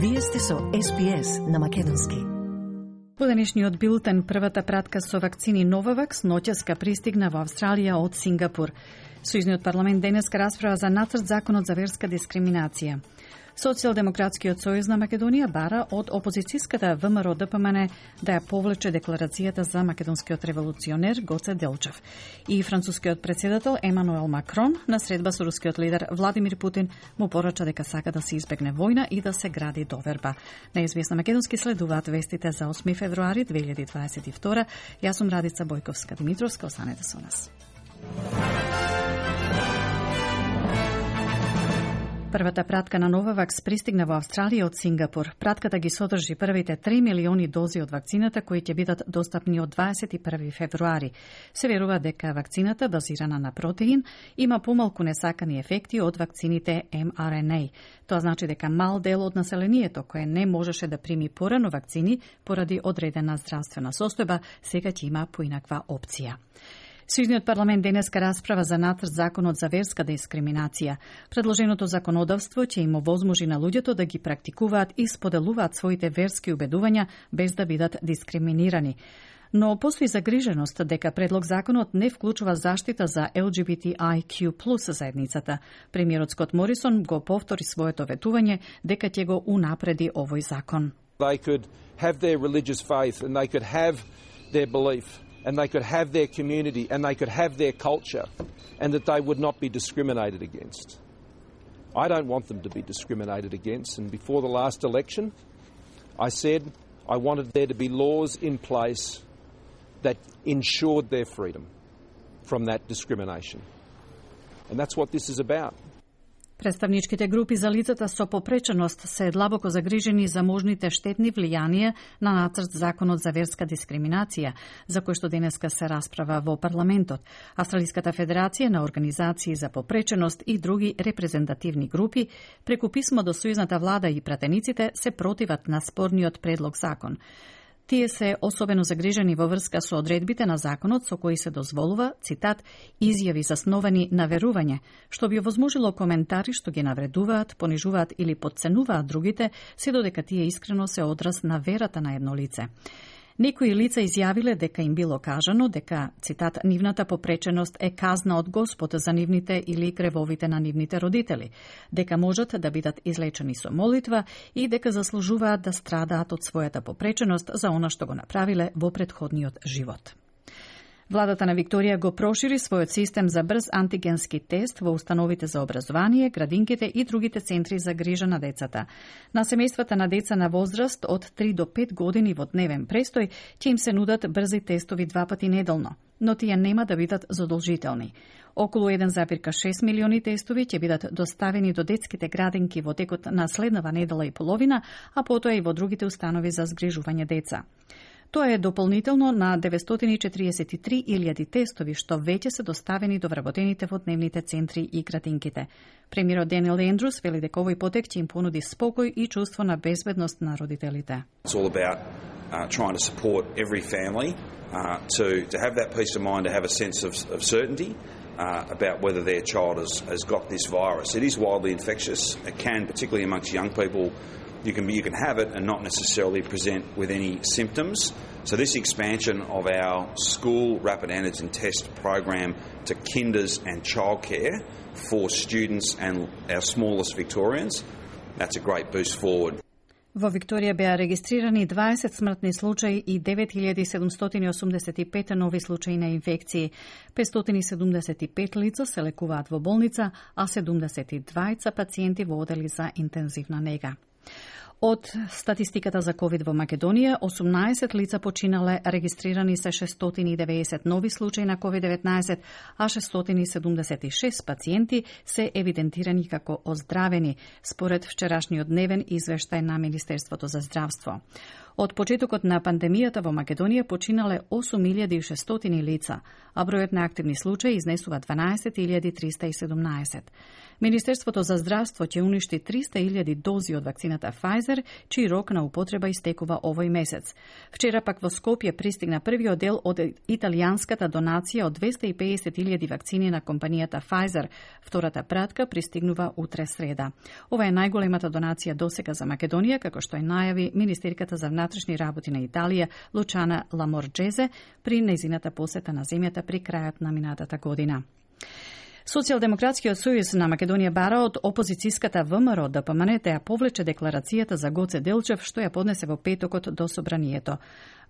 Вие сте со СПС на Македонски. По денешниот билтен првата пратка со вакцини Новавакс ноќеска пристигна во Австралија од Сингапур. Сојзниот парламент денеска расправа за нацрт законот за верска дискриминација. Социјалдемократскиот сојуз на Македонија бара од опозицијската ВМРО ДПМН да ја повлече декларацијата за македонскиот револуционер Гоце Делчев. И францускиот председател Емануел Макрон на средба со рускиот лидер Владимир Путин му порача дека сака да се избегне војна и да се гради доверба. На известна македонски следуваат вестите за 8 февруари 2022. Јас сум Радица Бојковска Димитровска, останете со нас. Првата пратка на Новавакс пристигна во Австралија од Сингапур. Пратката ги содржи првите 3 милиони дози од вакцината кои ќе бидат достапни од 21 февруари. Се верува дека вакцината базирана на протеин има помалку несакани ефекти од вакцините mRNA. Тоа значи дека мал дел од населението кое не можеше да прими порано вакцини поради одредена здравствена состојба, сега ќе има поинаква опција. Сидниот парламент денеска расправа за нацрт законот за верска дискриминација. Предложеното законодавство ќе им овозможи на луѓето да ги практикуваат и споделуваат своите верски убедувања без да бидат дискриминирани. Но постои загриженост дека предлог законот не вклучува заштита за LGBTIQ плюс заедницата. Премиерот Скот Морисон го повтори своето ветување дека ќе го унапреди овој закон. They could have their religious faith and they could have their belief and they could have their community and they could have their culture and that they would not be discriminated against. I don't want them to be discriminated against, and before the last election, I said I wanted there to be laws in place that ensured their freedom from that discrimination. And that's what this is about. Представничките групи за лицата со попреченост се длабоко загрижени за можните штетни влијанија на нацрт законот за верска дискриминација, за кој што денеска се расправа во парламентот. Австралиската федерација на организации за попреченост и други репрезентативни групи преку писмо до сојузната влада и пратениците се противат на спорниот предлог закон. Тие се особено загрижени во врска со одредбите на законот со кои се дозволува, цитат, изјави засновани на верување, што би овозможило коментари што ги навредуваат, понижуваат или подценуваат другите, се додека тие искрено се одраз на верата на едно лице. Некои лица изјавиле дека им било кажано дека, цитат, нивната попреченост е казна од Господ за нивните или кревовите на нивните родители, дека можат да бидат излечени со молитва и дека заслужуваат да страдаат од својата попреченост за она што го направиле во предходниот живот. Владата на Викторија го прошири својот систем за брз антигенски тест во установите за образование, градинките и другите центри за грижа на децата. На семејствата на деца на возраст од 3 до 5 години во дневен престој ќе им се нудат брзи тестови два пати неделно, но тие нема да бидат задолжителни. Околу 1,6 милиони тестови ќе бидат доставени до детските градинки во текот на следнава недела и половина, а потоа и во другите установи за згрижување деца. Тоа е дополнително на 943.000 тестови што веќе се доставени до вработените во дневните центри и градинките. Премиерот Денил Ендрус вели дека овој потек ќе им понуди спокој и чувство на безбедност на родителите. It's all about uh, trying to support every family uh, to, to have that peace of mind, to have a sense of, of certainty uh, about whether their child has, has got this virus. It is wildly infectious. It can, particularly amongst young people, you can you can have it and not necessarily present with any symptoms. So this expansion of our school rapid antigen test program to kinders and childcare for students and our smallest Victorians, that's a great boost forward. Во Викторија беа регистрирани 20 смртни случаи и 9785 нови случаи на инфекции. 575 лица се лекуваат во болница, а 72 пациенти во одели за интензивна нега. Од статистиката за COVID во Македонија, 18 лица починале, регистрирани се 690 нови случаи на COVID-19, а 676 пациенти се евидентирани како оздравени, според вчерашниот дневен извештај на Министерството за здравство. Од почетокот на пандемијата во Македонија починале 8600 лица, а бројот на активни случаи изнесува 12317. Министерството за здравство ќе уништи 300.000 дози од вакцината Pfizer, чиј рок на употреба истекува овој месец. Вчера пак во Скопје пристигна првиот дел од италијанската донација од 250.000 вакцини на компанијата Pfizer. Втората пратка пристигнува утре среда. Ова е најголемата донација досега за Македонија, како што е најави Министерката за внатрешни работи на Италија Лучана Ламорџезе при нејзината посета на земјата при крајот на минатата година. Социјалдемократскиот сојуз на Македонија бара од опозицијската ВМРО да да ја повлече декларацијата за Гоце Делчев што ја поднесе во петокот до собранието.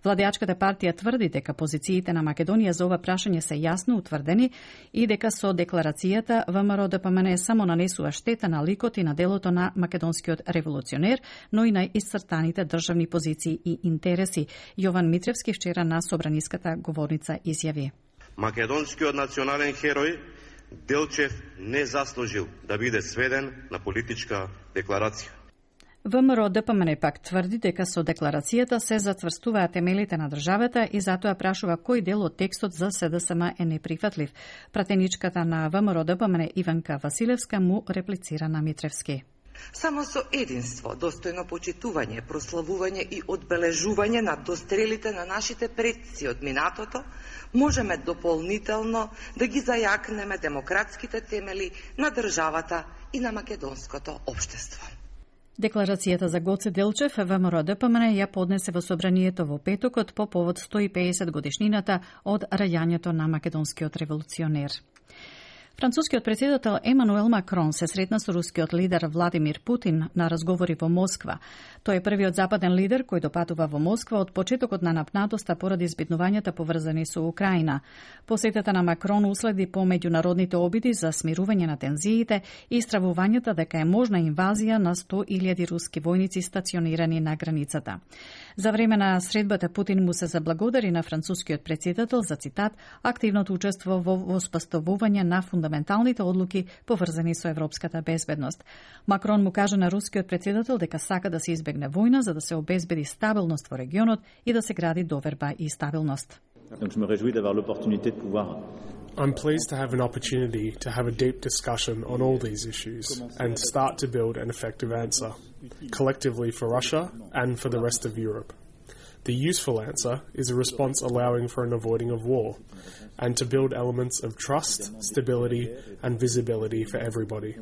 Владеачката партија тврди дека позициите на Македонија за ова прашање се јасно утврдени и дека со декларацијата ВМРО да ДПМН само нанесува штета на ликот и на делото на македонскиот револуционер, но и на исцртаните државни позиции и интереси. Јован Митревски вчера на собраниската говорница изјави. Македонскиот национален херој Делчев не заслужил да биде сведен на политичка декларација. ВМРО ДПМН пак тврди дека со декларацијата се затврстуваа темелите на државата и затоа прашува кој дел од текстот за СДСМ е неприфатлив. Пратеничката на ВМРО ДПМН Иванка Василевска му реплицира на Митревски. Само со единство, достојно почитување, прославување и одбележување на дострелите на нашите предци од минатото, можеме дополнително да ги зајакнеме демократските темели на државата и на македонското општество. Декларацијата за Гоце Делчев ВМРО ДПМН ја поднесе во собранието во петокот по повод 150 годишнината од раѓањето на македонскиот револуционер. Францускиот председател Емануел Макрон се сретна со рускиот лидер Владимир Путин на разговори во Москва. Тој е првиот западен лидер кој допатува во Москва од почетокот на напнатоста поради избитнувањата поврзани со Украина. Посетата на Макрон уследи по меѓународните обиди за смирување на тензиите и стравувањата дека е можна инвазија на 100.000 руски војници стационирани на границата. За време на средбата Путин му се заблагодари на францускиот председател за цитат активното учество во воспоставување на фундаменталните одлуки поврзани со европската безбедност. Макрон му кажа на рускиот председател дека сака да се избегне војна за да се обезбеди стабилност во регионот и да се гради доверба и стабилност. I'm pleased to have an opportunity to have a deep discussion on all these issues and start to build an effective answer, collectively for Russia and for the rest of Europe. The useful answer is a response allowing for an avoiding of war and to build elements of trust, stability and visibility for everybody.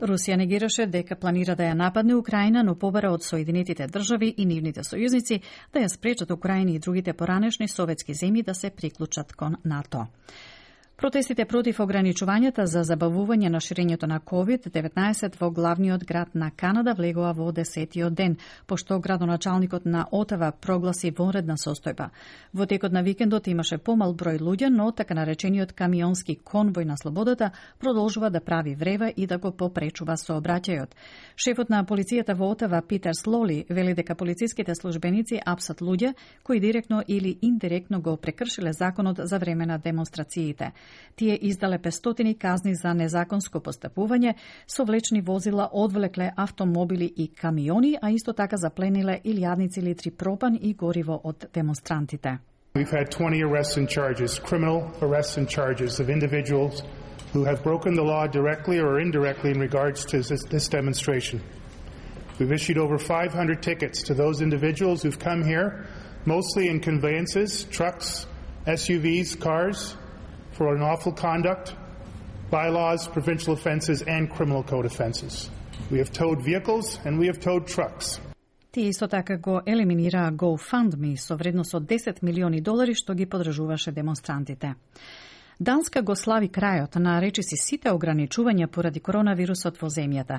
Русија негираше дека планира да ја нападне Украина, но побара од Соединетите држави и нивните сојузници да ја спречат Украина и другите поранешни советски земји да се приклучат кон НАТО. Протестите против ограничувањата за забавување на ширењето на COVID-19 во главниот град на Канада влегоа во десетиот ден, пошто градоначалникот на Отава прогласи вонредна состојба. Во текот на викендот имаше помал број луѓе, но така наречениот камионски конвој на слободата продолжува да прави врева и да го попречува сообраќајот. Шефот на полицијата во Отава Питер Слоли вели дека полициските службеници апсат луѓе кои директно или индиректно го прекршиле законот за време на демонстрациите. We've had 20 arrests and charges, criminal arrests and charges of individuals who have broken the law directly or indirectly in regards to this, this demonstration. We've issued over 500 tickets to those individuals who've come here, mostly in conveyances, trucks, SUVs, cars, for unlawful conduct, bylaws, provincial offences, and criminal code offences. We have towed vehicles and we have towed trucks. Тие исто така го елиминираа GoFundMe со вредност од 10 милиони долари што ги подржуваше демонстрантите. Данска го слави крајот на речиси сите ограничувања поради коронавирусот во земјата.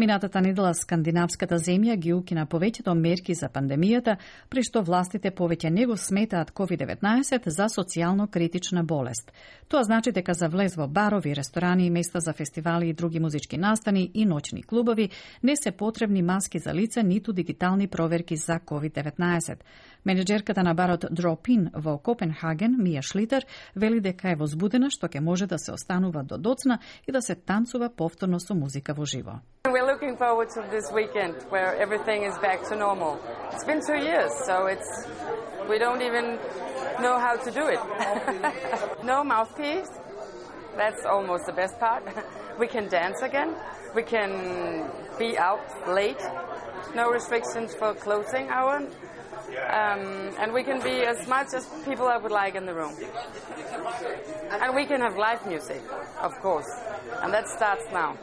Минатата недела скандинавската земја ги укина повеќето мерки за пандемијата, при што властите повеќе не го сметаат COVID-19 за социјално критична болест. Тоа значи дека за влез во барови, ресторани, места за фестивали и други музички настани и ноќни клубови не се потребни маски за лице ниту дигитални проверки за COVID-19. Менеджерката на барот Дропин во Копенхаген, Мија Шлитер, вели дека е возбудена што ќе може да се останува до доцна и да се танцува повторно со музика во живо. We're looking forward to this weekend where everything is back to normal. It's been two years, so it's we don't even know how to do it. no mouthpiece. That's almost the best part. we can dance again. We can be out late. No restrictions for closing hour. Um, and we can be as much as people I would like in the room. And we can have live music, of course. And that starts now.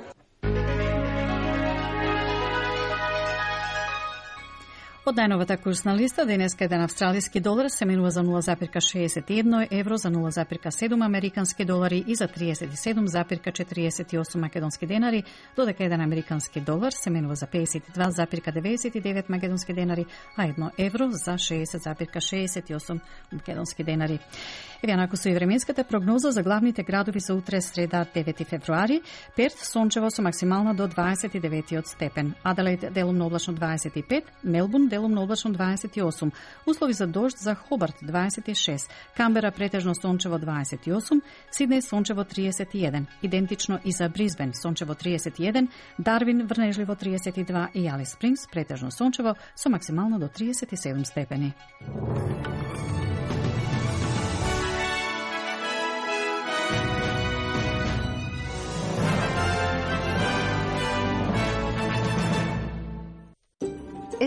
Од најновата курсна листа, денеска еден австралиски долар се менува за 0,61 евро, за 0,7 американски долари и за 37,48 македонски денари, додека еден американски долар се менува за 52,99 македонски денари, а 1 евро за 60,68 македонски денари. Еве онаку со и временската прогноза за главните градови за утре среда 9 февруари, Перт сончево со максимална до 29 степен, Аделаид делумно облачно 25, Мелбун делумно облачно 28, услови за дожд за Хобарт 26, Камбера претежно сончево 28, Сиднеј сончево 31, идентично и за Бризбен сончево 31, Дарвин врнежливо 32 и Алис Спрингс претежно сончево со максимално до 37 степени.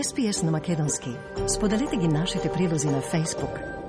SPS на Македонски. Споделете ги нашите прилози на Facebook,